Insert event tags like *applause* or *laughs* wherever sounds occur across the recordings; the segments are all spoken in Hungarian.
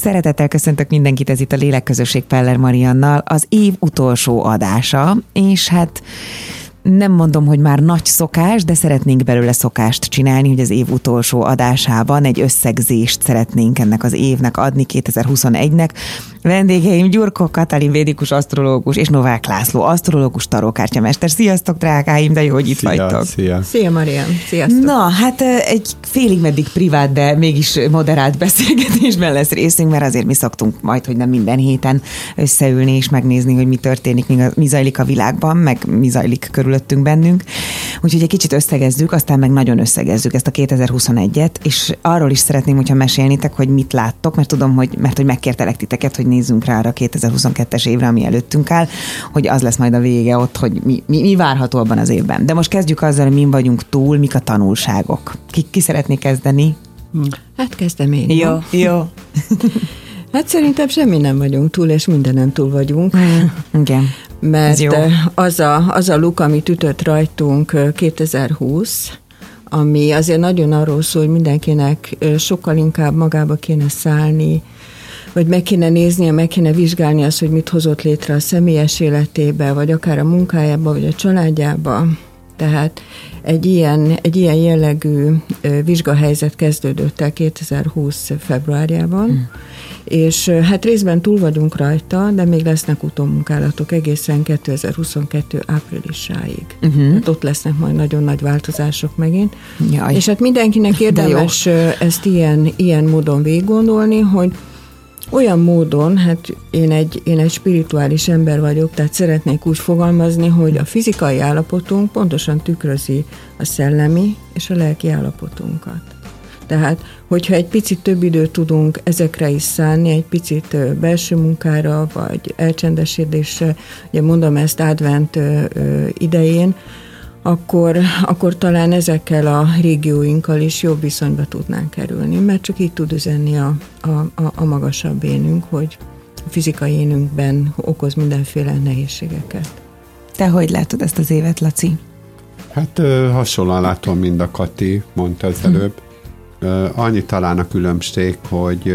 Szeretettel köszöntök mindenkit, ez itt a Lélekközösség Peller Mariannal, az év utolsó adása, és hát nem mondom, hogy már nagy szokás, de szeretnénk belőle szokást csinálni, hogy az év utolsó adásában egy összegzést szeretnénk ennek az évnek adni 2021-nek. Vendégeim Gyurko Katalin védikus asztrológus és Novák László asztrológus tarókártyamester. Sziasztok, drágáim, de jó, hogy itt szia, vagytok. Szia. Szia, Marian. Sziasztok. Na, hát egy félig meddig privát, de mégis moderált beszélgetésben lesz részünk, mert azért mi szoktunk majd, hogy nem minden héten összeülni és megnézni, hogy mi történik, mi, mi zajlik a világban, meg mi zajlik körülöttünk bennünk. Úgyhogy egy kicsit összegezzük, aztán meg nagyon összegezzük ezt a 2021-et, és arról is szeretném, hogyha mesélnitek, hogy mit láttok, mert tudom, hogy, mert hogy megkértelek titeket, hogy nézzünk rá arra a 2022-es évre, ami előttünk áll, hogy az lesz majd a vége ott, hogy mi, mi, mi várható abban az évben. De most kezdjük azzal, hogy mi vagyunk túl, mik a tanulságok. Ki, ki szeretné kezdeni? Hát kezdem én. Jó, jó. *laughs* Hát szerintem semmi nem vagyunk túl, és mindenen túl vagyunk. Igen. Mert jó. az a, az a luk, amit ütött rajtunk 2020, ami azért nagyon arról szól, hogy mindenkinek sokkal inkább magába kéne szállni, vagy meg kéne néznie, meg kéne vizsgálni azt, hogy mit hozott létre a személyes életébe, vagy akár a munkájába, vagy a családjába. Tehát egy ilyen, egy ilyen jellegű vizsgahelyzet kezdődött el 2020. februárjában, hmm. és hát részben túl vagyunk rajta, de még lesznek utómunkálatok egészen 2022. áprilisáig. Uh-huh. Hát ott lesznek majd nagyon nagy változások megint. Jaj. És hát mindenkinek érdemes ezt ilyen, ilyen módon végiggondolni, hogy olyan módon, hát én egy, én egy spirituális ember vagyok, tehát szeretnék úgy fogalmazni, hogy a fizikai állapotunk pontosan tükrözi a szellemi és a lelki állapotunkat. Tehát, hogyha egy picit több időt tudunk ezekre is szállni, egy picit belső munkára, vagy elcsendesedésre, ugye mondom ezt advent idején, akkor, akkor talán ezekkel a régióinkkal is jobb viszonyba tudnánk kerülni, mert csak így tud üzenni a, a, a, a magasabb énünk, hogy a fizikai énünkben okoz mindenféle nehézségeket. Te hogy látod ezt az évet, Laci? Hát hasonlóan látom, mint a Kati mondta az előbb. Hm. Annyi talán a különbség, hogy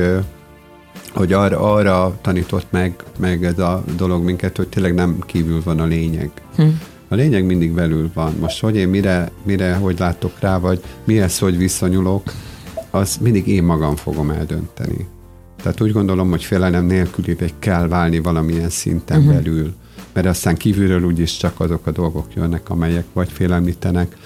hogy arra, arra tanított meg, meg ez a dolog minket, hogy tényleg nem kívül van a lényeg. Hm. A lényeg mindig belül van. Most hogy én mire, mire hogy látok rá, vagy mihez hogy viszonyulok, az mindig én magam fogom eldönteni. Tehát úgy gondolom, hogy félelem nélkülivé kell válni valamilyen szinten uh-huh. belül, mert aztán kívülről úgyis csak azok a dolgok jönnek, amelyek vagy félelmítenek,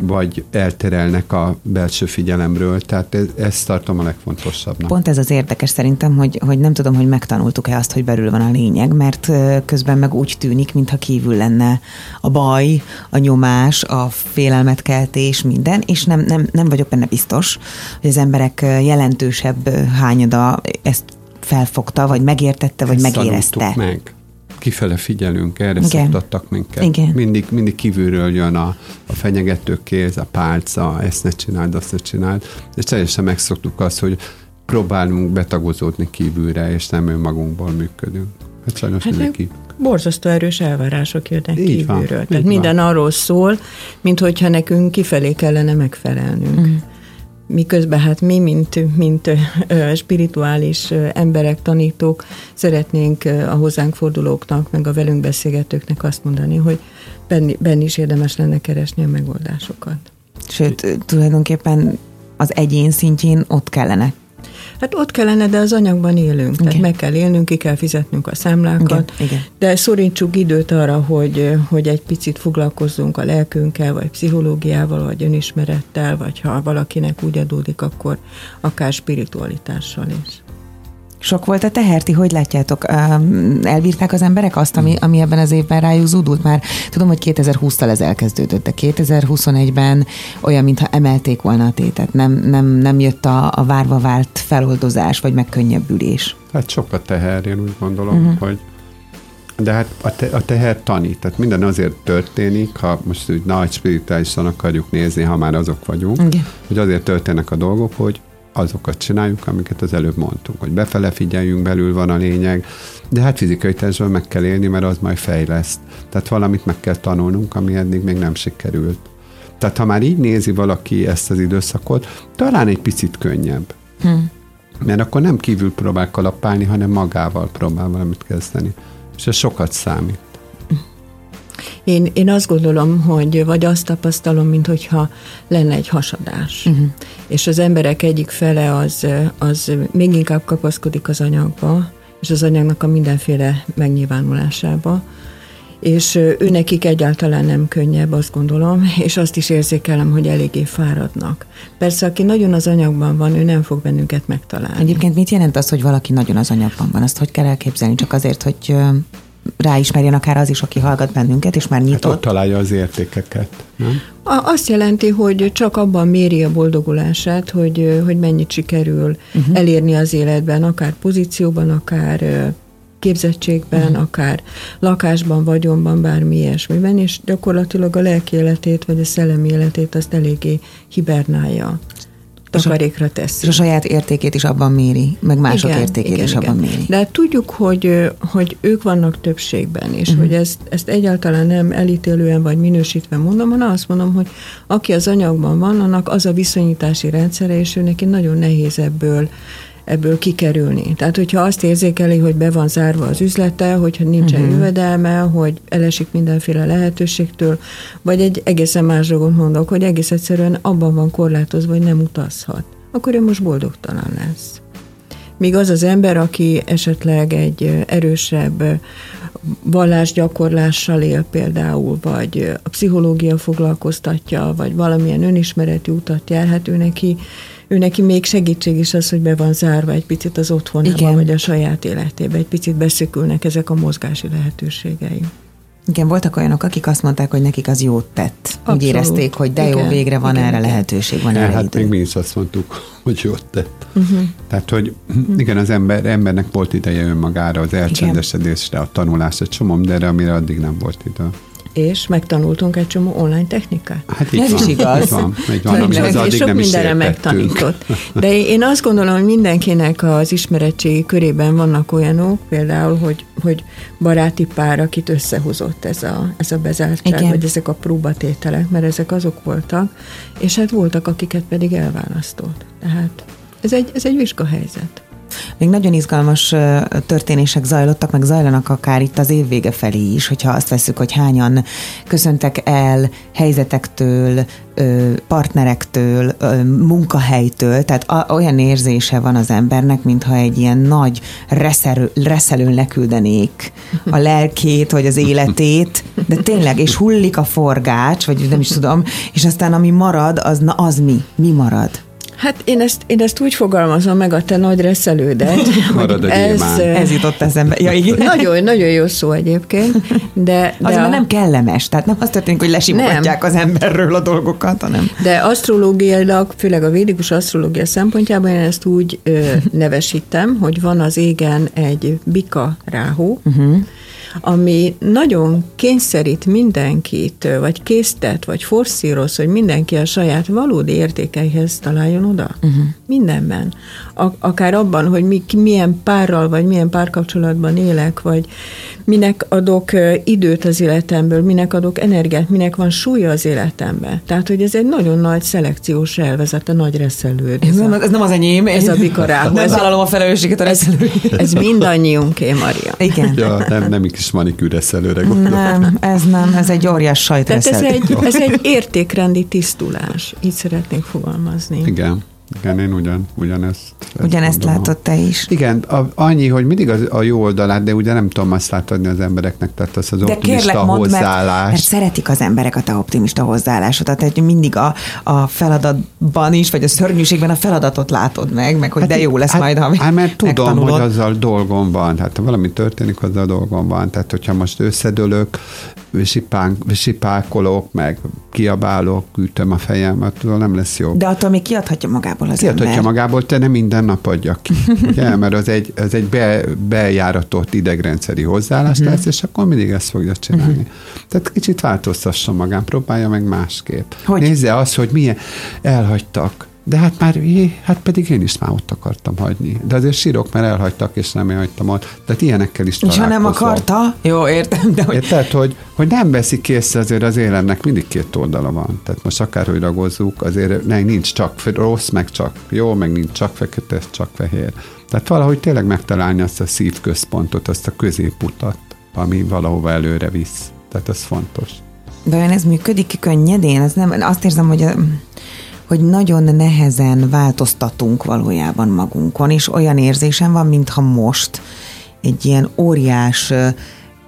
vagy elterelnek a belső figyelemről, tehát ez, ezt tartom a legfontosabbnak. Pont ez az érdekes szerintem, hogy, hogy nem tudom, hogy megtanultuk-e azt, hogy belül van a lényeg, mert közben meg úgy tűnik, mintha kívül lenne a baj, a nyomás, a félelmetkeltés, minden, és nem, nem, nem vagyok benne biztos, hogy az emberek jelentősebb hányada ezt felfogta, vagy megértette, vagy ezt megérezte. meg kifele figyelünk, erre Igen. szoktattak minket. Igen. Mindig, mindig kívülről jön a, a fenyegető kéz, a pálca, ezt ne csináld, azt ne csináld, és teljesen megszoktuk azt, hogy próbálunk betagozódni kívülre, és nem önmagunkból működünk. Hát sajnos hát mindenki. Borzasztó erős elvárások jönnek így kívülről. Van, Tehát minden van. arról szól, mint hogyha nekünk kifelé kellene megfelelnünk. Mm miközben hát mi, mint, mint spirituális emberek, tanítók szeretnénk a hozzánk fordulóknak, meg a velünk beszélgetőknek azt mondani, hogy benni, benni is érdemes lenne keresni a megoldásokat. Sőt, tulajdonképpen az egyén szintjén ott kellene Hát ott kellene, de az anyagban élünk. Igen. Tehát meg kell élnünk, ki kell fizetnünk a számlákat. Igen. Igen. De szorítsuk időt arra, hogy, hogy egy picit foglalkozzunk a lelkünkkel, vagy pszichológiával, vagy önismerettel, vagy ha valakinek úgy adódik, akkor akár spiritualitással is. Sok volt a teherti, hogy látjátok? Elbírták az emberek azt, ami, ami ebben az évben rájuk zúdult már? Tudom, hogy 2020-tal ez elkezdődött, de 2021-ben olyan, mintha emelték volna a tétet. Nem, nem, nem jött a, a várva vált feloldozás, vagy megkönnyebbülés. Hát sok a teher, én úgy gondolom, uh-huh. hogy de hát a, te, a teher tanít, tehát minden azért történik, ha most úgy nagy spirituálisan akarjuk nézni, ha már azok vagyunk, okay. hogy azért történnek a dolgok, hogy azokat csináljuk, amiket az előbb mondtunk, hogy befele figyeljünk, belül van a lényeg, de hát fizikai testben meg kell élni, mert az majd fejleszt. Tehát valamit meg kell tanulnunk, ami eddig még nem sikerült. Tehát ha már így nézi valaki ezt az időszakot, talán egy picit könnyebb. Hm. Mert akkor nem kívül próbál kalapálni, hanem magával próbál valamit kezdeni. És ez sokat számít. Én, én azt gondolom, hogy vagy azt tapasztalom, mintha lenne egy hasadás. Uh-huh. És az emberek egyik fele az, az még inkább kapaszkodik az anyagba, és az anyagnak a mindenféle megnyilvánulásába, és ő nekik egyáltalán nem könnyebb, azt gondolom, és azt is érzékelem, hogy eléggé fáradnak. Persze, aki nagyon az anyagban van, ő nem fog bennünket megtalálni. Egyébként mit jelent az, hogy valaki nagyon az anyagban van? Azt hogy kell elképzelni? Csak azért, hogy ráismerjen akár az is, aki hallgat bennünket, és már nyitott. Hát ott találja az értékeket, nem? Azt jelenti, hogy csak abban méri a boldogulását, hogy, hogy mennyit sikerül uh-huh. elérni az életben, akár pozícióban, akár képzettségben, uh-huh. akár lakásban, vagyonban, bármi ilyesmiben, és gyakorlatilag a lelki életét, vagy a szellemi életét azt eléggé hibernálja takarékra teszi. És a saját értékét is abban méri, meg mások igen, értékét igen, is igen. abban méri. De hát tudjuk, hogy, hogy ők vannak többségben, és uh-huh. hogy ezt, ezt egyáltalán nem elítélően vagy minősítve mondom, hanem azt mondom, hogy aki az anyagban van, annak az a viszonyítási rendszere, és ő neki nagyon nehéz ebből ebből kikerülni. Tehát, hogyha azt érzékeli, hogy be van zárva az üzlete, hogyha nincsen uh-huh. jövedelme, hogy elesik mindenféle lehetőségtől, vagy egy egészen más dolgot mondok, hogy egész egyszerűen abban van korlátozva, hogy nem utazhat, akkor ő most boldogtalan lesz. Míg az az ember, aki esetleg egy erősebb vallásgyakorlással él például, vagy a pszichológia foglalkoztatja, vagy valamilyen önismereti utat jár, hát ő neki ő neki még segítség is az, hogy be van zárva egy picit az otthonában, Igen. vagy a saját életébe, egy picit beszükülnek ezek a mozgási lehetőségei. Igen, voltak olyanok, akik azt mondták, hogy nekik az jót tett. Abszolút. Úgy érezték, hogy de igen, jó, végre van igen, erre igen. lehetőség, van erre Hát idő. még mi is azt mondtuk, *laughs* hogy jót tett. Uh-huh. Tehát, hogy igen, az ember, embernek volt ideje önmagára, az elcsendesedésre, a tanulásra, csomó, de erre, amire addig nem volt idő és megtanultunk egy csomó online technikát. Hát Ez van, is igaz. Így van, így van, ami az addig sok nem mindenre megtanított. De én azt gondolom, hogy mindenkinek az ismeretségi körében vannak olyanok, például, hogy, hogy baráti pár, akit összehozott ez a, ez a bezártság, Igen. vagy ezek a próbatételek, mert ezek azok voltak, és hát voltak, akiket pedig elválasztott. Tehát ez egy, ez egy vizsgahelyzet. Még nagyon izgalmas történések zajlottak, meg zajlanak akár itt az év vége felé is, hogyha azt veszük, hogy hányan köszöntek el helyzetektől, partnerektől, munkahelytől, tehát olyan érzése van az embernek, mintha egy ilyen nagy reszelő, reszelőn leküldenék a lelkét, vagy az életét, de tényleg, és hullik a forgács, vagy nem is tudom, és aztán ami marad, az, na az mi? Mi marad? Hát én ezt, én ezt úgy fogalmazom meg a te nagy reszelődet, *laughs* hogy ez, ez jutott eszembe. Ja, igen. *laughs* Nagyon, nagyon jó szó egyébként, de... de az a... nem kellemes, tehát nem azt történik, hogy lesimogatják az emberről a dolgokat, hanem... De asztrológiailag, főleg a védikus asztrológia szempontjában én ezt úgy ö, *laughs* nevesítem, hogy van az égen egy bika ráhó, uh-huh ami nagyon kényszerít mindenkit, vagy késztet, vagy forszíroz, hogy mindenki a saját valódi értékeihez találjon oda. Uh-huh. Mindenben. A- akár abban, hogy mi, milyen párral, vagy milyen párkapcsolatban élek, vagy minek adok időt az életemből, minek adok energiát, minek van súlya az életemben. Tehát, hogy ez egy nagyon nagy szelekciós elvezet, a nagy reszelőd. Ez, nem, ez nem az enyém. Ez a bikarához. *laughs* Nem vállalom a felelősséget a reszelőd. Ez, ez mindannyiunké, Maria. Igen. Ja, nem, nem kis manikűreszelőre gondolom. Nem, ez nem, ez egy óriás sajtreszelő. Tehát ez egy, ez egy értékrendi tisztulás. Így szeretnék fogalmazni. Igen. Igen, én ugyan, ugyanezt. Ugyanezt látod te is. Igen, a, annyi, hogy mindig az, a jó oldalát, de ugye nem tudom azt átadni az embereknek, tehát az az de optimista kérlek, mondd, hozzáállás. Mert, mert szeretik az emberek a te optimista hozzáállásodat, tehát mindig a, a feladatban is, vagy a szörnyűségben a feladatot látod meg, meg hogy hát, de jó lesz hát, majd, ha Hát mert tudom, megtanulod. hogy azzal dolgom van, hát ha valami történik, azzal dolgom van, tehát hogyha most összedőlök, sipákolok, meg kiabálok, ütöm a fejem, attól nem lesz jó. De attól még kiadhatja magából az kiadhatja ember. magából, te nem minden nap adja ki. *laughs* ugye? Mert az egy, az egy be, bejáratott idegrendszeri hozzáállás lesz, és akkor mindig ezt fogja csinálni. Uh-huh. Tehát kicsit változtasson magán, próbálja meg másképp. Hogy? Nézze azt, hogy milyen elhagytak de hát már, jé, hát pedig én is már ott akartam hagyni. De azért sírok, mert elhagytak, és nem én hagytam ott. Tehát ilyenekkel is És ha nem akarta, jó, értem, de hogy... Érted, hogy, hogy nem veszik észre azért az életnek mindig két oldala van. Tehát most akárhogy ragozzuk, azért nem, nincs csak rossz, meg csak jó, meg nincs csak fekete, csak fehér. Tehát valahogy tényleg megtalálni azt a szívközpontot, azt a középutat, ami valahova előre visz. Tehát ez fontos. De olyan ez működik könnyedén? Ez nem, azt érzem, hogy hogy nagyon nehezen változtatunk valójában magunkon, és olyan érzésem van, mintha most egy ilyen óriás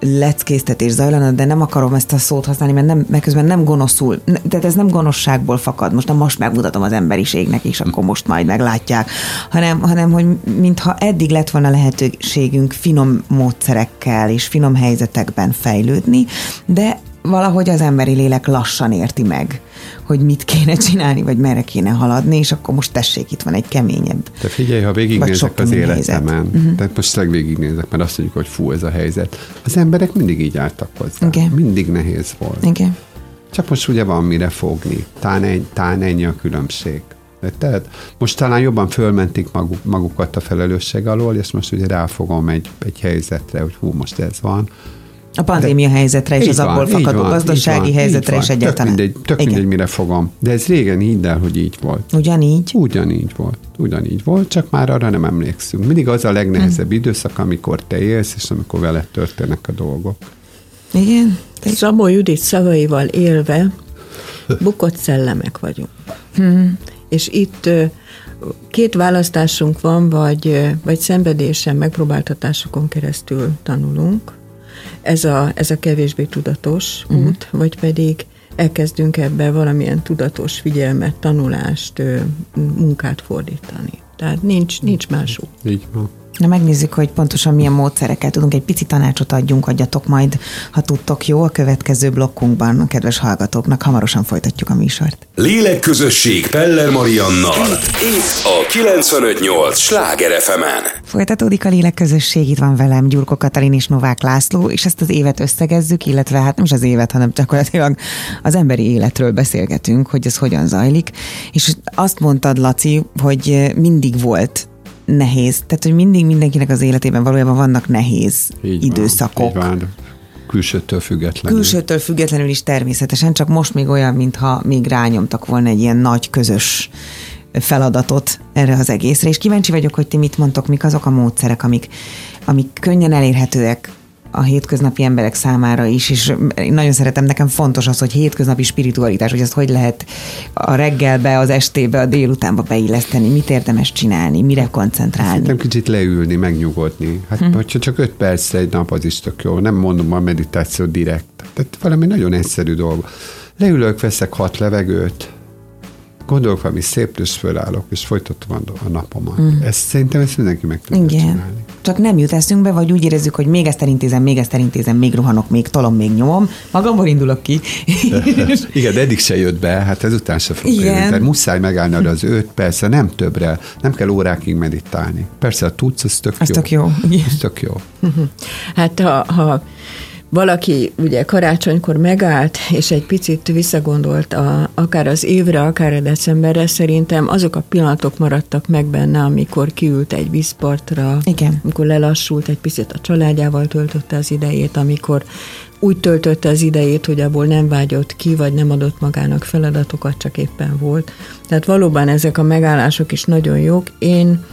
leckésztetés zajlana, de nem akarom ezt a szót használni, mert, nem, mert közben nem gonoszul, tehát ez nem gonoszságból fakad, most nem most megmutatom az emberiségnek, és akkor most majd meglátják, hanem, hanem hogy mintha eddig lett volna lehetőségünk finom módszerekkel és finom helyzetekben fejlődni, de valahogy az emberi lélek lassan érti meg, hogy mit kéne csinálni, vagy merre kéne haladni, és akkor most tessék, itt van egy keményebb. De figyelj, ha végignézek az életemen, uh-huh. tehát most tényleg végignézek, mert azt mondjuk, hogy fú, ez a helyzet. Az emberek mindig így álltak hozzá. Okay. Mindig nehéz volt. Okay. Csak most ugye van mire fogni. Tán, egy, tán ennyi a különbség. Tehát most talán jobban fölmentik magukat a felelősség alól, és most ugye ráfogom egy, egy helyzetre, hogy hú, most ez van a pandémia De helyzetre és az van, abból fakadó van, gazdasági van, helyzetre is egyáltalán. Tök mindegy, tök mindegy, mire fogom. De ez régen így el, hogy így volt. Ugyanígy? Ugyanígy volt. Ugyanígy volt, csak már arra nem emlékszünk. Mindig az a legnehezebb hmm. időszak, amikor te élsz, és amikor veled történnek a dolgok. Igen. Szabó Judit szavaival élve bukott szellemek vagyunk. Hmm. És itt két választásunk van, vagy, vagy szenvedésen, megpróbáltatásokon keresztül tanulunk, ez a, ez a kevésbé tudatos uh-huh. út, vagy pedig elkezdünk ebbe valamilyen tudatos figyelmet, tanulást, munkát fordítani. Tehát nincs, nincs más út. Így van. Na megnézzük, hogy pontosan milyen módszerekkel tudunk. Egy pici tanácsot adjunk, adjatok majd, ha tudtok jó, a következő blokkunkban a kedves hallgatóknak. Hamarosan folytatjuk a műsort. Lélekközösség Peller Mariannal. Itt a 958 Sláger fm Folytatódik a lélekközösség, itt van velem Gyurko Katalin és Novák László, és ezt az évet összegezzük, illetve hát nem is az évet, hanem gyakorlatilag az emberi életről beszélgetünk, hogy ez hogyan zajlik. És azt mondtad, Laci, hogy mindig volt nehéz. Tehát, hogy mindig mindenkinek az életében valójában vannak nehéz így időszakok. Van, így van. Külsőtől függetlenül. Külsőtől függetlenül is természetesen, csak most még olyan, mintha még rányomtak volna egy ilyen nagy közös feladatot erre az egészre, és kíváncsi vagyok, hogy ti mit mondtok, mik azok a módszerek, amik, amik könnyen elérhetőek a hétköznapi emberek számára is, és én nagyon szeretem, nekem fontos az, hogy hétköznapi spiritualitás, hogy ezt hogy lehet a reggelbe, az estébe, a délutánba beilleszteni, mit érdemes csinálni, mire koncentrálni. Nem kicsit leülni, megnyugodni. Hát, hmm. hogyha csak öt perc egy nap, az is tök jó. Nem mondom a meditáció direkt. Tehát valami nagyon egyszerű dolog. Leülök, veszek hat levegőt, gondolok valami szép, és fölállok, és folytatom a napomat. Mm. Ez szerintem ezt mindenki meg tudja Igen. csinálni. Csak nem jut eszünkbe, vagy úgy érezzük, hogy még ezt elintézem, még ezt elintézem, még ruhanok, még tolom, még nyomom. Magamból indulok ki. *laughs* Igen, de eddig se jött be, hát ezután se fog Igen. Jönni. Muszáj megállni arra az öt persze, nem többre, nem kell órákig meditálni. Persze, ha tudsz, az tök az jó. Tök jó. Ez tök jó. *laughs* Hát ha, ha valaki ugye karácsonykor megállt, és egy picit visszagondolt a, akár az évre, akár a decemberre, szerintem azok a pillanatok maradtak meg benne, amikor kiült egy vízpartra, Igen. amikor lelassult egy picit a családjával töltötte az idejét, amikor úgy töltötte az idejét, hogy abból nem vágyott ki, vagy nem adott magának feladatokat, csak éppen volt. Tehát valóban ezek a megállások is nagyon jók. Én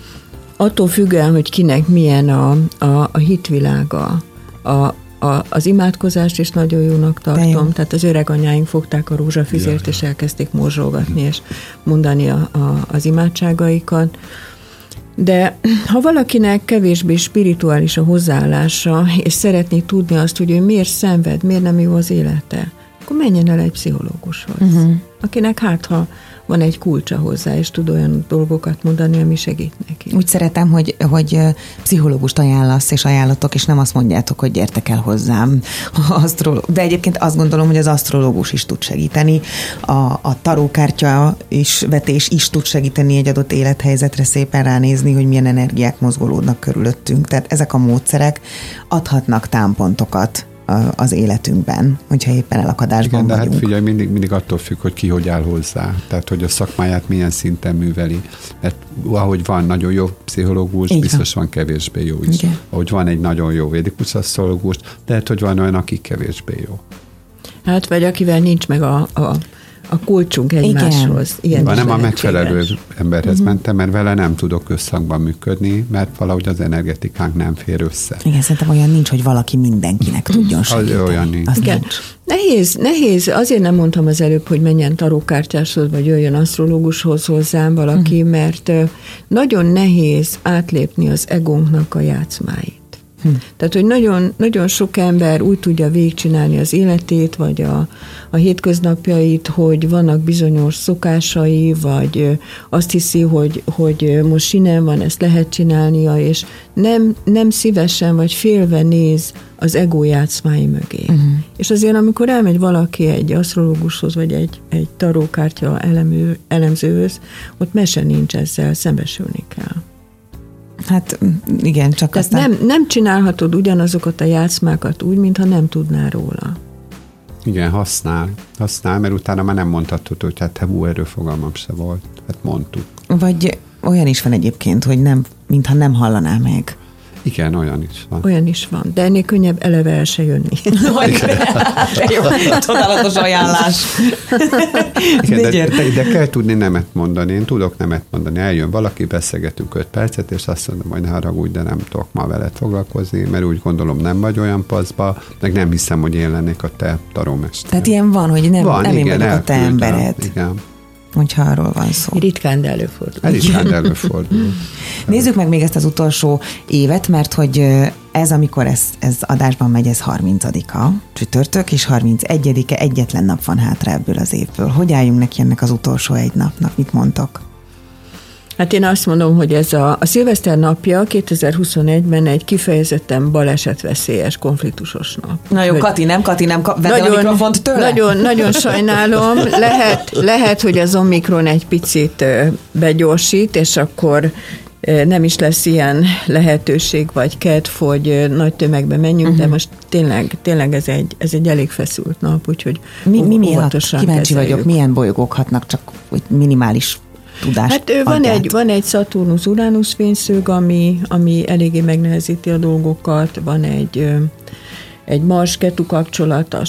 attól függően, hogy kinek milyen a, a, a hitvilága, a, a, az imádkozást is nagyon jónak tartom, jó. tehát az öreg anyáink fogták a rózsafizért, ja. és elkezdték morzsolgatni, és mondani a, a, az imádságaikat. De ha valakinek kevésbé spirituális a hozzáállása, és szeretné tudni azt, hogy ő miért szenved, miért nem jó az élete, akkor menjen el egy pszichológushoz, uh-huh. akinek hát, ha van egy kulcsa hozzá, és tud olyan dolgokat mondani, ami segít neki. Úgy szeretem, hogy, hogy pszichológust ajánlasz, és ajánlatok, és nem azt mondjátok, hogy gyertek el hozzám. De egyébként azt gondolom, hogy az asztrológus is tud segíteni, a, a tarókártya is, vetés is tud segíteni egy adott élethelyzetre szépen ránézni, hogy milyen energiák mozgolódnak körülöttünk. Tehát ezek a módszerek adhatnak támpontokat az életünkben, hogyha éppen elakadásban Igen, de vagyunk. hát figyelj, mindig, mindig attól függ, hogy ki hogy áll hozzá. Tehát, hogy a szakmáját milyen szinten műveli. Mert ahogy van nagyon jó pszichológus, Így biztos van kevésbé jó is. Igen. Ahogy van egy nagyon jó védikus asztrológus, lehet, hogy van olyan, aki kevésbé jó. Hát, vagy akivel nincs meg a, a, a kulcsunk egymáshoz. Ilyen Van, nem a megfelelő emberhez uh-huh. mentem, mert vele nem tudok összhangban működni, mert valahogy az energetikánk nem fér össze. Igen, szerintem olyan nincs, hogy valaki mindenkinek tudjon Az segíteni. olyan nincs. Az Igen. nincs. Nehéz, nehéz. Azért nem mondtam az előbb, hogy menjen tarókártyáshoz, vagy jöjjön asztrológushoz hozzám valaki, Mhm. mert nagyon nehéz átlépni az egónknak a játszmáit. Hm. Tehát, hogy nagyon, nagyon sok ember úgy tudja végigcsinálni az életét, vagy a, a hétköznapjait, hogy vannak bizonyos szokásai, vagy azt hiszi, hogy, hogy most sinem van, ezt lehet csinálnia, és nem, nem szívesen vagy félve néz az ego játszmái mögé. Uh-huh. És azért, amikor elmegy valaki egy asztrológushoz, vagy egy, egy tarókártya elemő, elemzőhöz, ott mese nincs ezzel, szembesülni kell. Hát igen, csak Tehát aztán... nem, nem csinálhatod ugyanazokat a játszmákat úgy, mintha nem tudnál róla. Igen, használ. Használ, mert utána már nem mondhatod, hogy hát hú, erről fogalmam se volt. Hát mondtuk. Vagy olyan is van egyébként, hogy nem, mintha nem hallaná meg. Igen, olyan is van. Olyan is van, de ennél könnyebb eleve el se jönni. De *laughs* jó, csodálatos ajánlás. Igen, De de, de, kell tudni nemet mondani. Én tudok nemet mondani. Eljön valaki, beszélgetünk öt percet, és azt mondom, hogy ne haragudj, de nem tudok ma veled foglalkozni, mert úgy gondolom nem vagy olyan paszba, meg nem hiszem, hogy én lennék a te tarómester. Tehát ilyen van, hogy nem, van, nem én igen, vagyok a te embered, Igen. Hogyha arról van szó. Ritkán, de előfordul. Is hát előfordul. *laughs* Nézzük meg még ezt az utolsó évet, mert hogy ez, amikor ez, ez adásban megy, ez 30-a csütörtök, és 31-e egyetlen nap van hátra ebből az évből. Hogy álljunk neki ennek az utolsó egy napnak? Mit mondtok? Hát én azt mondom, hogy ez a, a szilveszter napja 2021-ben egy kifejezetten balesetveszélyes, konfliktusos nap. Na jó, Hogy- Kati, nem, Kati, nem, ka- vedd el a mikrofont tőle. Nagyon, nagyon sajnálom. Lehet, lehet, hogy az Omikron egy picit begyorsít, és akkor nem is lesz ilyen lehetőség vagy kedv, hogy nagy tömegbe menjünk, uh-huh. de most tényleg, tényleg ez egy, ez egy elég feszült nap, úgyhogy Mi, mi miatt? Kíváncsi kezeljük. vagyok, milyen bolygók hatnak csak hogy minimális tudást Hát van adját. egy, van egy Saturnus-Uranus fényszög, ami, ami eléggé megnehezíti a dolgokat, van egy egy Mars-Ketu kapcsolat a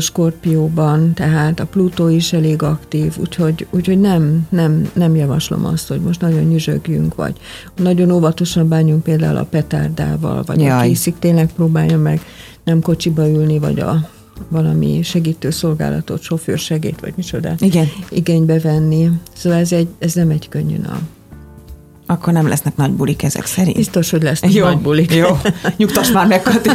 Skorpióban, tehát a Plutó is elég aktív, úgyhogy, úgyhogy nem, nem, nem javaslom azt, hogy most nagyon nyüzsögjünk, vagy nagyon óvatosan bánjunk például a petárdával, vagy Jaj. aki hiszik, tényleg próbálja meg nem kocsiba ülni, vagy a valami segítő szolgálatot, sofőrsegét, vagy micsoda Igen. igénybe venni. Szóval ez, egy, ez nem egy könnyű nap. Akkor nem lesznek nagy bulik ezek szerint. Biztos, hogy lesz Jó, nagy bulik. jó. Nyugtass már meg, Kati.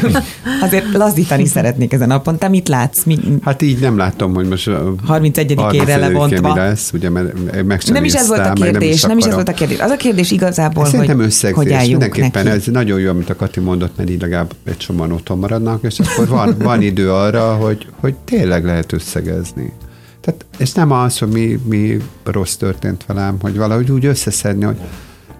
Azért lazdítani szeretnék ezen a napon. Te mit látsz? Mi, Hát így nem látom, hogy most 31-ére levontva. mi lesz, ugye, mert meg sem nem is ez volt a néztem, meg kérdés, nem, is ez volt a kérdés. Az a kérdés igazából, Szerintem hogy, összegzés. hogy álljunk Mindenképpen neki. ez nagyon jó, amit a Kati mondott, mert így legalább egy csomóan otthon maradnak, és akkor van, van idő arra, hogy, hogy tényleg lehet összegezni. Tehát, és nem az, hogy mi, mi rossz történt velem, hogy valahogy úgy összeszedni, hogy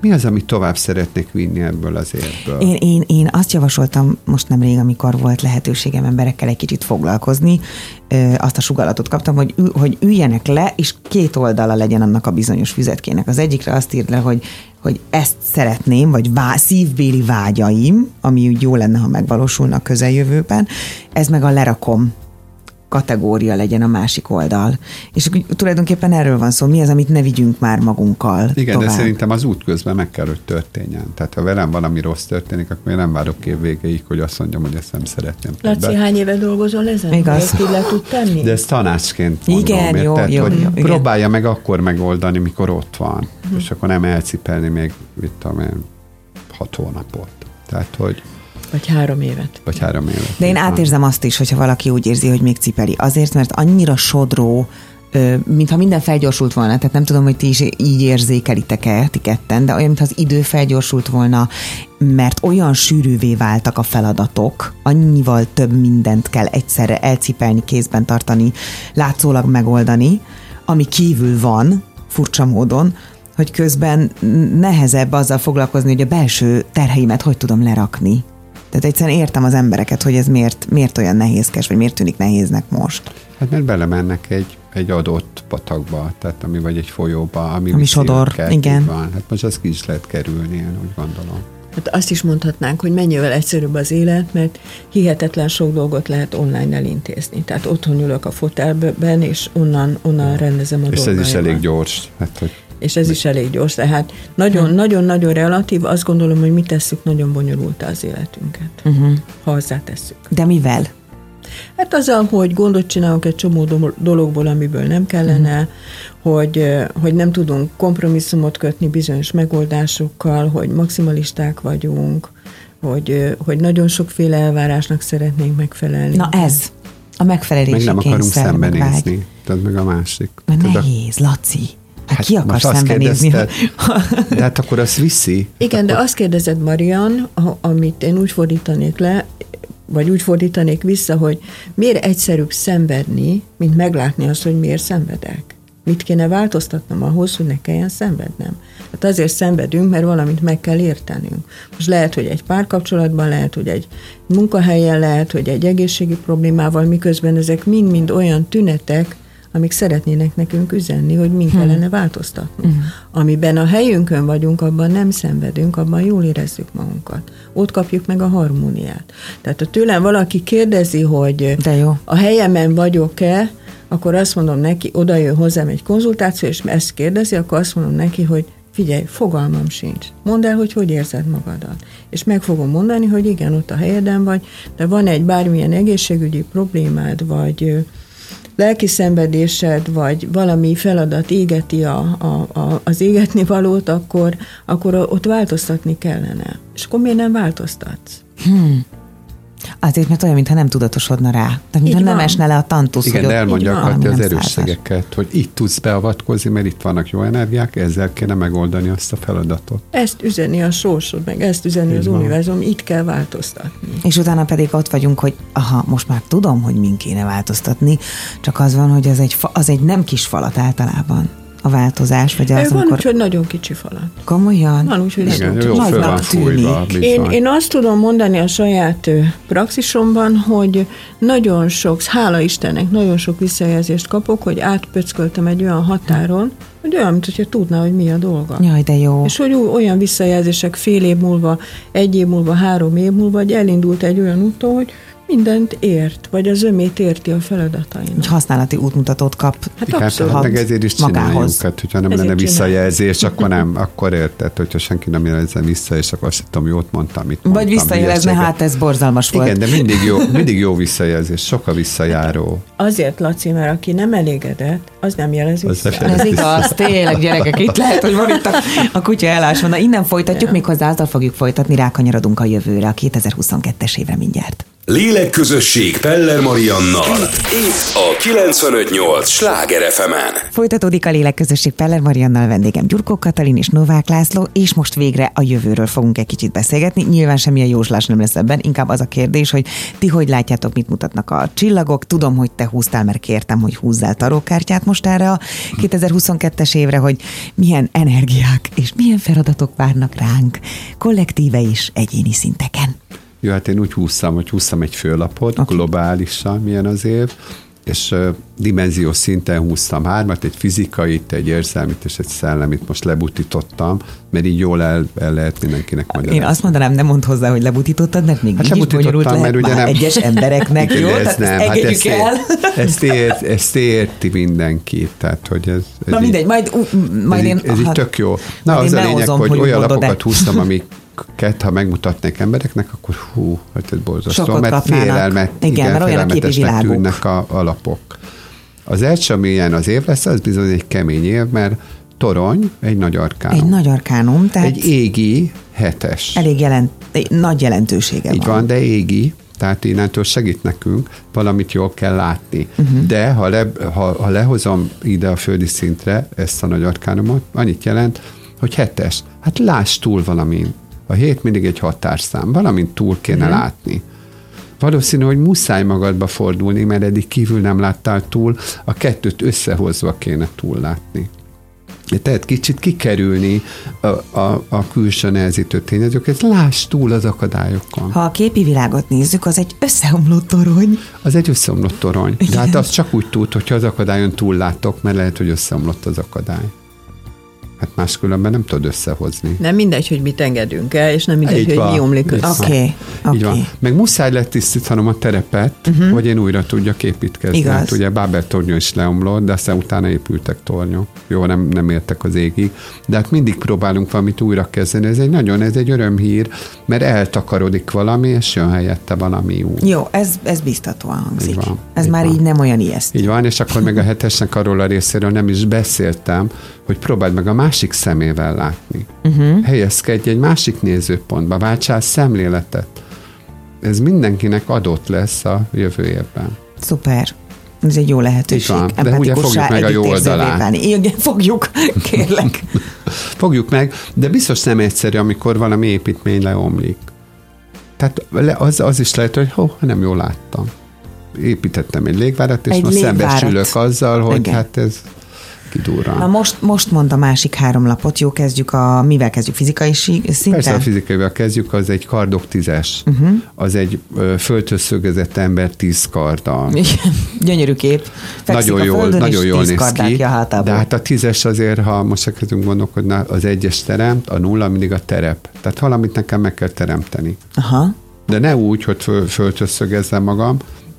mi az, amit tovább szeretnék vinni ebből az évből. Én, én, én azt javasoltam most nemrég, amikor volt lehetőségem emberekkel egy kicsit foglalkozni, azt a sugalatot kaptam, hogy, hogy üljenek le, és két oldala legyen annak a bizonyos füzetkének. Az egyikre azt írd le, hogy, hogy ezt szeretném, vagy vá, szívbéli vágyaim, ami úgy jó lenne, ha megvalósulna a közeljövőben, ez meg a lerakom kategória legyen a másik oldal. És tulajdonképpen erről van szó, mi az, amit ne vigyünk már magunkkal Igen, tovább. de szerintem az út közben meg kell, hogy történjen. Tehát ha velem valami rossz történik, akkor én nem várok év végéig, hogy azt mondjam, hogy ezt nem szeretném. Laci, többet. hány éve dolgozol ezen? Igaz. Ezt így le tud tenni? De ezt tanácsként mondom, Igen, jó, érted? jó, hogy jó, igen. próbálja meg akkor megoldani, mikor ott van, és akkor nem elcipelni még, mit tudom én, hat hónapot. Tehát, hogy, Vagy három évet. vagy három évet. De én átérzem azt is, hogyha valaki úgy érzi, hogy még cipeli. Azért, mert annyira sodró, mintha minden felgyorsult volna, tehát nem tudom, hogy ti is így érzékelitek-e ti ketten, de olyan, mintha az idő felgyorsult volna, mert olyan sűrűvé váltak a feladatok, annyival több mindent kell egyszerre elcipelni, kézben tartani, látszólag megoldani, ami kívül van, furcsa módon, hogy közben nehezebb azzal foglalkozni, hogy a belső terheimet hogy tudom lerakni Tehát egyszerűen értem az embereket, hogy ez miért, miért olyan nehézkes, vagy miért tűnik nehéznek most. Hát mert belemennek egy, egy adott patakba, tehát ami vagy egy folyóba, ami, Ami sodor, igen. Van. Hát most azt ki is lehet kerülni, én úgy gondolom. Hát azt is mondhatnánk, hogy mennyivel egyszerűbb az élet, mert hihetetlen sok dolgot lehet online elintézni. Tehát otthon ülök a fotelben, és onnan, onnan rendezem a És ez is dolgaimat. elég gyors. Hát, hogy És ez is elég gyors. Tehát nagyon-nagyon-nagyon relatív, azt gondolom, hogy mi tesszük nagyon bonyolultá az életünket, uh-huh. ha hozzátesszük. De mivel? Hát azzal, hogy gondot csinálunk egy csomó do- dologból, amiből nem kellene, Mhm. hogy, hogy nem tudunk kompromisszumot kötni bizonyos megoldásokkal, hogy maximalisták vagyunk, hogy, hogy nagyon sokféle elvárásnak szeretnénk megfelelni. Na ez, a megfelelési meg nem akarunk szembenézni. Tehát meg a másik. Mert nehéz, Laci. Hát, Hát ki akar szembenézni? *laughs* De hát akkor azt viszi. Igen, de azt kérdezed, Marian, amit én úgy fordítanék le, vagy úgy fordítanék vissza, hogy miért egyszerűbb szenvedni, mint meglátni azt, hogy miért szenvedek. Mit kéne változtatnom ahhoz, hogy ne kelljen szenvednem? Hát azért szenvedünk, mert valamit meg kell értenünk. Most lehet, hogy egy párkapcsolatban, lehet, hogy egy munkahelyen, lehet, hogy egy egészségi problémával, miközben ezek mind-mind olyan tünetek, amik szeretnének nekünk üzenni, hogy min kellene változtatnunk. Hmm. Amiben a helyünkön vagyunk, abban nem szenvedünk, abban jól érezzük magunkat. Ott kapjuk meg a harmóniát. Tehát ha tőlem valaki kérdezi, hogy De jó. a helyemen vagyok-e, akkor azt mondom neki, oda jön hozzám egy konzultáció, és ezt kérdezi, akkor azt mondom neki, hogy figyelj, fogalmam sincs. Mondd el, hogy hogy érzed magadat. És meg fogom mondani, hogy igen, ott a helyeden vagy, de van egy bármilyen egészségügyi problémád, vagy lelki szenvedésed, vagy valami feladat égeti a, a, a, az égetni valót, akkor, akkor ott változtatni kellene. És akkor miért nem változtatsz? Azért, mert olyan, mintha nem tudatosodna rá. Tehát, mintha nem van. esne le a tantusz, Igen, hogy de elmondja valami az erősségeket, hogy itt tudsz beavatkozni, mert itt vannak jó energiák, ezzel kéne megoldani azt a feladatot. Ezt üzeni a sorsod, meg ezt üzeni Így az van. univerzum, itt kell változtatni. És utána pedig ott vagyunk, hogy aha, most már tudom, hogy min kéne változtatni, csak az van, hogy az egy, fa, az egy nem kis falat általában a változás, vagy az, van amikor... úgy, hogy nagyon kicsi falat. Komolyan? Van úgy, hogy Igen, nagyon jó Nagynak tűnik. Én, én azt tudom mondani a saját praxisomban, hogy nagyon sok, hála Istennek, nagyon sok visszajelzést kapok, hogy átpöcköltem egy olyan határon, hogy olyan, mintha tudná, hogy mi a dolga. Jaj, de jó. És hogy olyan visszajelzések fél év múlva, egy év múlva, három év múlva, hogy elindult egy olyan úton, hogy mindent ért, vagy az ömét érti a Egy feladatainak. használati útmutatót kap. Hát abszolút. hát meg ezért is csináljuk, magához. hát, hogyha nem Ezért lenne visszajelzés, akkor nem, akkor érted, hogyha senki nem jelezze vissza, és akkor azt sem tudom, jót mondtam, mit mondtam. Vagy visszajelezne, hülyeséget. hát ez borzalmas volt. Igen, de mindig jó, mindig jó visszajelzés, sok a visszajáró. Azért, Laci, mert aki nem elégedett, az nem jelez Az vissza. se Ez igaz, tényleg gyerekek, itt lehet, hogy van itt a, a kutya elásva. Na innen folytatjuk, méghozzá azzal fogjuk folytatni, rákanyarodunk a jövőre, a 2022-es évre mindjárt. Lélekközösség Peller Mariannal. Itt a 958 Sláger fm Folytatódik a Lélekközösség Peller Mariannal, vendégem Gyurkó Katalin és Novák László, és most végre a jövőről fogunk egy kicsit beszélgetni. Nyilván semmilyen jóslás nem lesz ebben, inkább az a kérdés, hogy ti hogy látjátok, mit mutatnak a csillagok. Tudom, hogy te húztál, mert kértem, hogy húzzál tarókártyát most erre a 2022-es évre, hogy milyen energiák és milyen feladatok várnak ránk, kollektíve és egyéni szinteken. Jó, hát én úgy húztam, hogy húztam egy főlapot, okay. globálisan milyen az év, és uh, dimenziós szinten húztam hármat, egy fizikait, egy érzelmit és egy szellemit most lebutítottam, mert így jól el, el lehet mindenkinek magyarázni. Én azt mondanám, nem mondd hozzá, hogy lebutítottad, mert még Hát így is bonyolult lehet mert ugye nem- egyes embereknek, Igen, jó? Tehát nem, hát ezt, el. Ért, ezt, ért, ezt érti mindenki, tehát hogy ez, ez Na így- mindegy, majd, ú, majd ez, én... így, ez így ha- tök jó. Na, majd az a lényeg, behozom, hogy, hogy olyan lapokat húztam, amiket, ha megmutatnék embereknek, akkor hú, hát ez borzasztó, Sokat mert kapnának. félelmet, Igen, mert a képi félelmetesnek tűnnek a, a lapok. Az első, amilyen az év lesz, az bizony egy kemény év, mert torony, egy nagy arkánum. Egy nagy arkánum, tehát egy égi hetes. elég jelent, egy nagy jelentősége Így van. van, de égi, tehát innentől segít nekünk, valamit jól kell látni. Uh-huh. De ha, le, ha, ha lehozom ide a földi szintre ezt a nagy arkánumot, annyit jelent, hogy hetes. Hát láss túl valamin. A hét mindig egy határszám. Valamint túl kéne uh-huh. látni. Valószínű, hogy muszáj magadba fordulni, mert eddig kívül nem láttál túl, a kettőt összehozva kéne túl látni. Tehát kicsit kikerülni a, a, a külső nehezítő tényezőket, láss túl az akadályokon. Ha a képi világot nézzük, az egy összeomlott torony. Az egy összeomlott torony. De hát az csak úgy tud, hogyha az akadályon túllátok, mert lehet, hogy összeomlott az akadály. Hát máskülönben nem tudod összehozni. Nem mindegy, hogy mit engedünk el, és nem mindegy, Így hogy van. mi omlik össze. Oké, Így van. Meg muszáj lett tisztítanom a terepet, uh-huh. hogy én újra tudjak építkezni. Igaz. Hát ugye Bábel tornyó is leomlott, de aztán utána épültek tornyok. Jó, nem, nem értek az égig. De hát mindig próbálunk valamit újra kezdeni. Ez egy nagyon, ez egy örömhír, mert eltakarodik valami, és jön helyette valami új. Jó, ez, ez biztatóan hangzik. Így van, ez így már van. így nem olyan ijesztő. Így van, és akkor meg a hetesnek arról a részéről nem is beszéltem, hogy próbáld meg a másik szemével látni. Uh-huh. Helyezkedj egy másik nézőpontba, váltsál szemléletet. Ez mindenkinek adott lesz a jövő évben. Szuper. Ez egy jó lehetőség. Van, de ugye fogjuk meg a jó oldalát. válni. Igen, fogjuk, *laughs* kérlek. Fogjuk meg, de biztos nem egyszerű, amikor valami építmény leomlik. Tehát az, az is lehet, hogy ho, nem jól láttam. Építettem egy légvárat, és Egy most légvárat. szembesülök azzal, hogy Igen. hát ez kidurran. Na most, most mond a másik három lapot. Jó, kezdjük a... Mivel kezdjük? Fizikai szinten? Persze a fizikaival kezdjük, az egy kardok tízes. Uh-huh. Az egy földhöz szögezett ember tíz karddal. Gyönyörű kép. Fekszik Nagyon jól, nagyon jól néz ki. De hát a tízes azért, ha most elkezdünk gondolkodni, az egyes teremt, a nulla mindig a terep. Tehát valamit nekem meg kell teremteni. Aha. De ne úgy, hogy föl, földhöz szögezzem magam,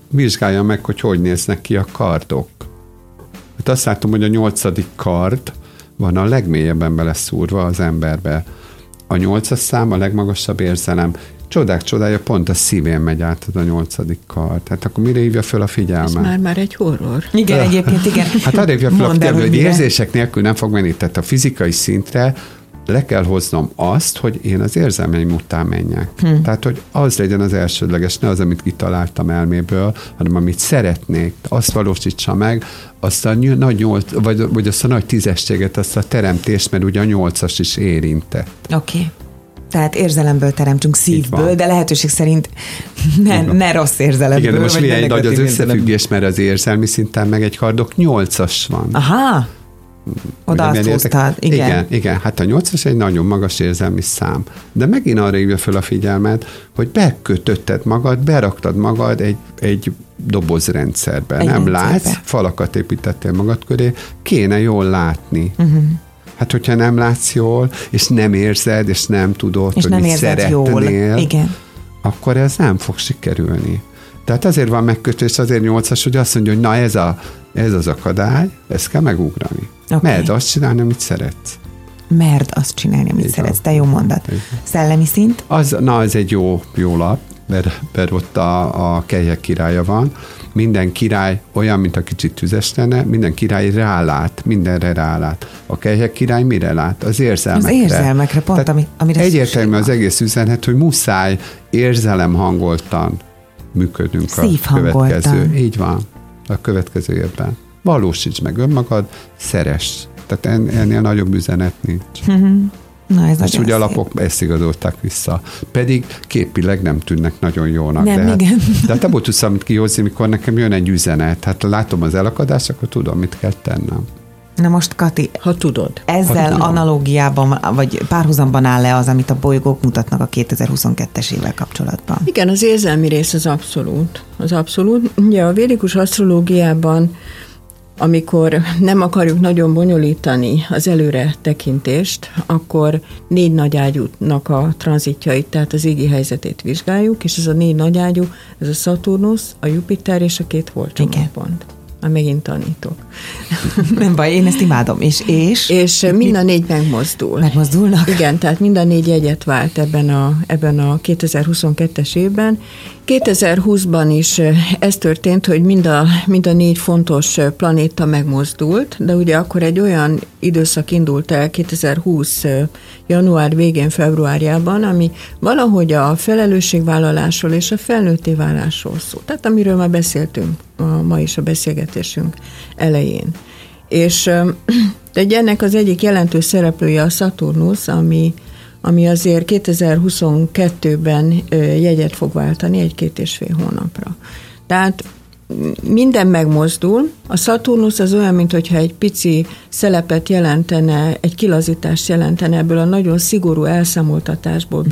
vizsgáljam meg, hogy hogy néznek ki a kardok. Hát azt látom, hogy a nyolcadik kard van a legmélyebben beleszúrva az emberbe. A nyolcas szám a legmagasabb érzelem. Csodák csodája, pont a szívén megy át az a nyolcadik kard. Tehát akkor mire hívja föl a Ez figyelmet? már, már egy horror. Igen, egyébként igen. Hát arra hívja fel a Mondd figyelmet, hogy érzések nélkül nem fog menni. Tehát a fizikai szintre le kell hoznom azt, hogy én az érzelmeim után menjek. Hm. Tehát, hogy az legyen az elsődleges, ne az, amit kitaláltam elméből, hanem amit szeretnék, azt valósítsa meg, azt a nagy nyolc, vagy, vagy azt a nagy tízességet, azt a teremtést, mert ugye a nyolcas is érinte. Oké. Okay. Tehát érzelemből teremtsünk szívből, de lehetőség szerint ne, ne rossz érzelemből. Igen, de most milyen nagy az összefüggés, mert az érzelmi szinten meg egy kardok nyolcas van. Aha. Oda azt húztad. Igen. igen. Igen, hát a nyolcas egy nagyon magas érzelmi szám. De megint arra hívja fel a figyelmet, hogy bekötötted magad, beraktad magad egy, egy dobozrendszerbe. Egy Nem rendszerbe. látsz, falakat építettél magad köré, kéne jól látni. Uh-huh. Hát, hogyha nem látsz jól, és nem érzed, és nem tudod, És hogy nem mit szeretnél, jól. Igen. akkor ez nem fog sikerülni. Tehát azért van megkötés, azért nyolcas, hogy azt mondja, hogy na ez, a, ez az akadály, ezt kell megugrani. Okay. Mert azt csinálni, amit szeretsz. Merd azt csinálni, amit Így szeretsz. Te jó mondat. Így Szellemi szint? Az, na, ez egy jó, jó lap, mert, mert ott a, a kelyek királya van. Minden király olyan, mint a kicsit tüzes lenne, minden király rálát, mindenre rálát. A kelyek király mire lát? Az érzelmekre. Az érzelmekre, pont, Tehát ami- amire Egyértelmű az egész üzenet, hogy muszáj érzelem hangoltan működünk a Szívhangoltan. következő. Így van, a következő évben. Valósíts meg önmagad, szeress. Tehát en, ennél nagyobb üzenet nincs. Na, ez És nagyon ugye a lapok ezt igazolták vissza. Pedig képileg nem tűnnek nagyon jónak. Nem, de hát, igen. De hát abból tudsz amit kihozni, mikor nekem jön egy üzenet. Hát látom az elakadást, akkor tudom, mit kell tennem. Na most, Kati, Ha tudod. ezzel tudom. analógiában, vagy párhuzamban áll-e az, amit a bolygók mutatnak a 2022-es évvel kapcsolatban? Igen, az érzelmi rész az abszolút. Az abszolút. Ugye a védikus asztrológiában, amikor nem akarjuk nagyon bonyolítani az előre tekintést, akkor négy nagy ágyúnak a tranzitjait, tehát az égi helyzetét vizsgáljuk, és ez a négy nagy ágyú, ez a Szaturnusz, a Jupiter és a két holcsomópont. Már megint tanítok. *laughs* Nem baj, én ezt imádom. És, és? És mind a négy megmozdul. Megmozdulnak? Igen, tehát mind a négy jegyet vált ebben a, ebben a 2022-es évben. 2020-ban is ez történt, hogy mind a, mind a négy fontos planéta megmozdult, de ugye akkor egy olyan időszak indult el 2020 január végén, februárjában, ami valahogy a felelősségvállalásról és a felnőtté válásról szól. Tehát amiről már beszéltünk a, ma is a beszélgetésünk elején. És *clears throat* egy ennek az egyik jelentős szereplője a Saturnus, ami, ami azért 2022-ben ö, jegyet fog váltani egy-két és fél hónapra. Tehát minden megmozdul. A Saturnus az olyan, mintha egy pici szelepet jelentene, egy kilazítást jelentene ebből a nagyon szigorú elszámoltatásból,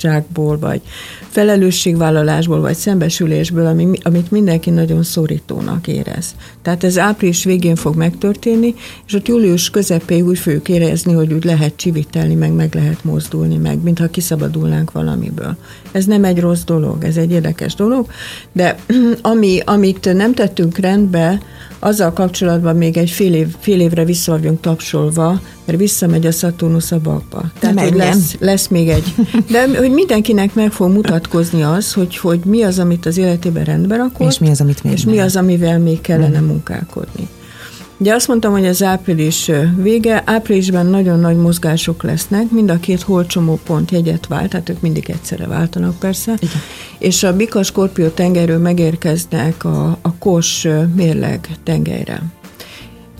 bezártságból, vagy felelősségvállalásból, vagy szembesülésből, ami, amit mindenki nagyon szorítónak érez. Tehát ez április végén fog megtörténni, és ott július közepéig úgy fogjuk érezni, hogy úgy lehet csivitelni, meg meg lehet mozdulni, meg mintha kiszabadulnánk valamiből. Ez nem egy rossz dolog, ez egy érdekes dolog, de *clears throat* ami, amit nem tettünk rendbe, azzal kapcsolatban még egy fél, év, fél évre vissza vagyunk tapsolva, mert visszamegy a Saturnus a bakba. Tehát, hogy lesz, lesz még egy. *laughs* De hogy mindenkinek meg fog mutatkozni az, hogy, hogy mi az, amit az életében rendbe rakott, és mi az, amit még és mi az, amivel még kellene mm. munkálkodni. Ugye azt mondtam, hogy az április vége, áprilisban nagyon nagy mozgások lesznek, mind a két holcsomó pont jegyet vált, tehát ők mindig egyszerre váltanak persze, Igen. és a Bika Skorpió tengerről megérkeznek a, a Kos mérleg tengelyre.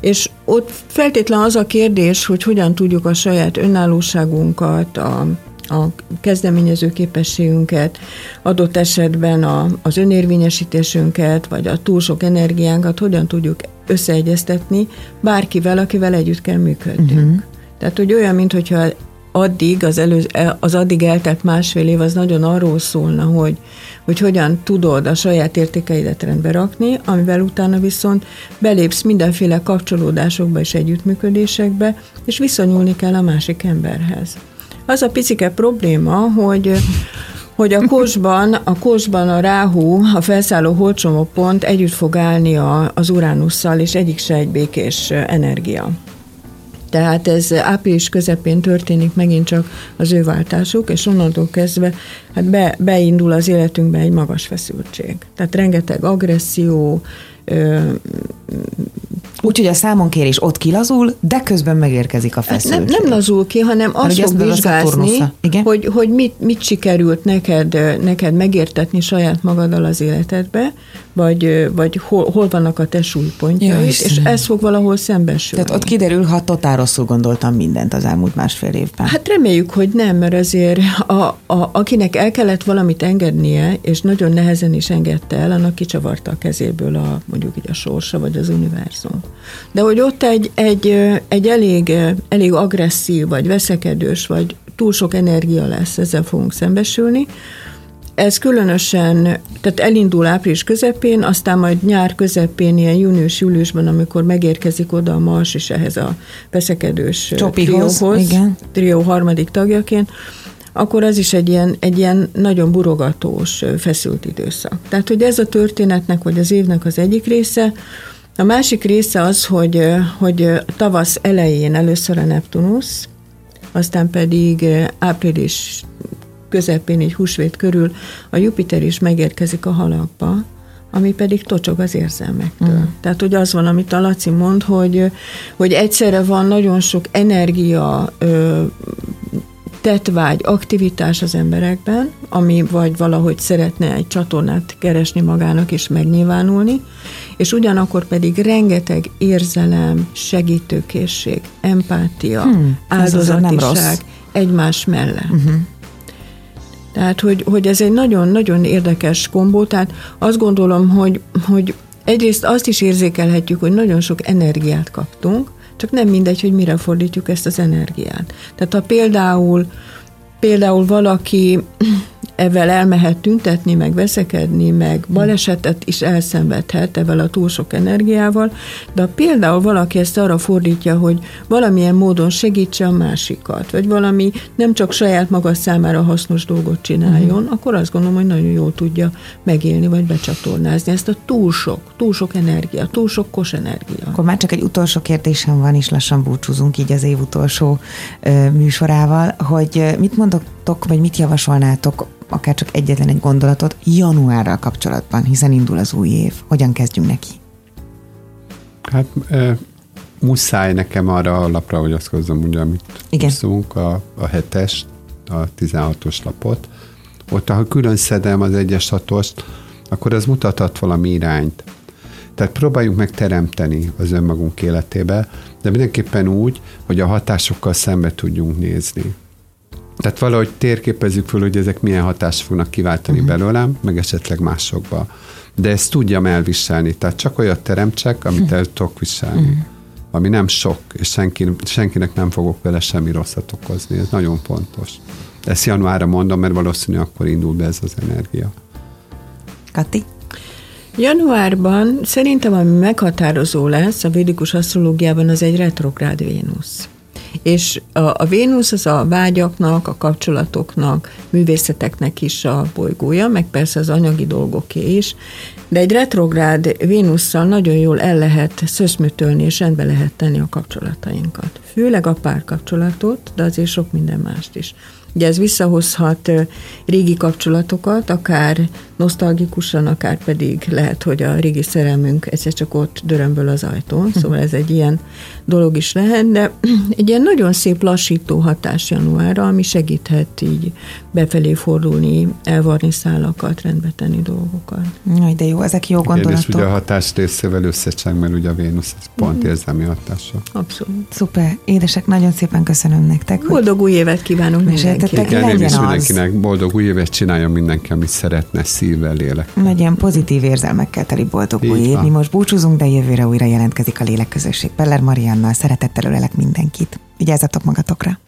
És ott feltétlen az a kérdés, hogy hogyan tudjuk a saját önállóságunkat, a, a kezdeményező képességünket, adott esetben a, az önérvényesítésünket, vagy a túl sok energiánkat hogyan tudjuk összeegyeztetni bárkivel, akivel együtt kell működnünk. Uh-huh. Tehát, hogy olyan, mintha addig, az, előz, az addig eltelt másfél év, az nagyon arról szólna, hogy, hogy hogyan tudod a saját értékeidet rendbe rakni, amivel utána viszont belépsz mindenféle kapcsolódásokba és együttműködésekbe, és viszonyulni kell a másik emberhez. Az a picike probléma, hogy hogy a kosban, a kosban a ráhú, a felszálló holcsomó pont együtt fog állni a, az uránusszal, és egyik se egy békés energia. Tehát ez április közepén történik megint csak az ő váltásuk, és onnantól kezdve hát be, beindul az életünkbe egy magas feszültség. Tehát rengeteg agresszió, Úgyhogy a számonkérés ott kilazul, de közben megérkezik a feszültség. Nem, nem lazul ki, hanem azt fog vizsgázni, hogy, hogy mit, mit sikerült neked, neked megértetni saját magaddal az életedbe, vagy, vagy hol, hol vannak a te súlypontjaid, és ez fog valahol szembesülni. Tehát ott kiderül, ha totál rosszul gondoltam mindent az elmúlt másfél évben. Hát reméljük, hogy nem, mert azért a, a, akinek el kellett valamit engednie, és nagyon nehezen is engedte el, annak kicsavarta a kezéből a, mondjuk így a sorsa, vagy az univerzum. De hogy ott egy, egy, egy elég, elég agresszív, vagy veszekedős, vagy túl sok energia lesz, ezzel fogunk szembesülni, ez különösen, tehát elindul április közepén, aztán majd nyár közepén, ilyen június-júliusban, amikor megérkezik oda a Mars is ehhez a veszekedős Csopihoz, trióhoz, igen. trió harmadik tagjaként, akkor az is egy ilyen, egy ilyen nagyon burogatós, feszült időszak. Tehát, hogy ez a történetnek, vagy az évnek az egyik része, a másik része az, hogy, hogy tavasz elején először a Neptunusz, aztán pedig április közepén, egy húsvét körül a Jupiter is megérkezik a halakba, ami pedig tocsog az érzelmektől. Mm. Tehát, hogy az van, amit a Laci mond, hogy, hogy egyszerre van nagyon sok energia, tetvágy, aktivitás az emberekben, ami vagy valahogy szeretne egy csatornát keresni magának és megnyilvánulni, és ugyanakkor pedig rengeteg érzelem, segítőkészség, empátia, hmm, áldozatiság egymás mellett. Uh-huh. Tehát, hogy, hogy ez egy nagyon-nagyon érdekes kombó, tehát azt gondolom, hogy, hogy egyrészt azt is érzékelhetjük, hogy nagyon sok energiát kaptunk, csak nem mindegy, hogy mire fordítjuk ezt az energiát. Tehát ha például, például valaki ezzel elmehet tüntetni, meg veszekedni, meg balesetet is elszenvedhet ezzel a túl sok energiával, de például valaki ezt arra fordítja, hogy valamilyen módon segítse a másikat, vagy valami nem csak saját maga számára hasznos dolgot csináljon, uh-huh. akkor azt gondolom, hogy nagyon jól tudja megélni, vagy becsatornázni ezt a túl sok, túl sok energia, túl sok kos energia. Akkor már csak egy utolsó kérdésem van, és lassan búcsúzunk így az év utolsó ö, műsorával, hogy mit mondok, vagy mit javasolnátok akár csak egyetlen egy gondolatot januárral kapcsolatban, hiszen indul az új év. Hogyan kezdjünk neki? Hát e, muszáj nekem arra a lapra hagyatkozzam, ugye, amit Igen. Szunk, a, a hetes, a 16-os lapot. Ott, ha külön szedem az egyes hatost, akkor ez mutathat valami irányt. Tehát próbáljuk meg teremteni az önmagunk életébe, de mindenképpen úgy, hogy a hatásokkal szembe tudjunk nézni. Tehát valahogy térképezzük föl, hogy ezek milyen hatást fognak kiváltani uh-huh. belőlem, meg esetleg másokba. de ezt tudjam elviselni. Tehát csak olyat teremtsek, amit el tudok viselni. Ami nem sok, és senki, senkinek nem fogok vele semmi rosszat okozni. Ez nagyon fontos. Ezt januárra mondom, mert valószínű akkor indul be ez az energia. Kati? Januárban szerintem ami meghatározó lesz a védikus asztrológiában, az egy retrográd Vénusz. És a, a Vénusz az a vágyaknak, a kapcsolatoknak, művészeteknek is a bolygója, meg persze az anyagi dolgoké is, de egy retrográd Vénusszal nagyon jól el lehet szöszmötölni, és rendbe lehet tenni a kapcsolatainkat. Főleg a párkapcsolatot, de azért sok minden mást is. Ugye ez visszahozhat régi kapcsolatokat, akár nosztalgikusan, akár pedig lehet, hogy a régi szerelmünk egyszer csak ott dörömböl az ajtón, szóval ez egy ilyen dolog is lehet, de *clears throat* egy ilyen nagyon szép lassító hatás januárra, ami segíthet így befelé fordulni, elvarni szálakat, rendbe tenni dolgokat. Jaj, de jó, ezek jó gondolatok. És ugye a hatás részével összecseng, mert ugye a Vénusz ez pont érzelmi hatása. Abszolút. Szuper. Édesek, nagyon szépen köszönöm nektek. Boldog új évet kívánunk mindenkinek. Igen, én is legyen az. mindenkinek boldog új évet csináljon mindenki, amit szeretne, szívvel, lélek. Legyen pozitív érzelmekkel teli boldog új év. Mi most búcsúzunk, de jövőre újra jelentkezik a Lélekközösség. Peller Mariannal szeretettel ölelek mindenkit. Vigyázzatok magatokra!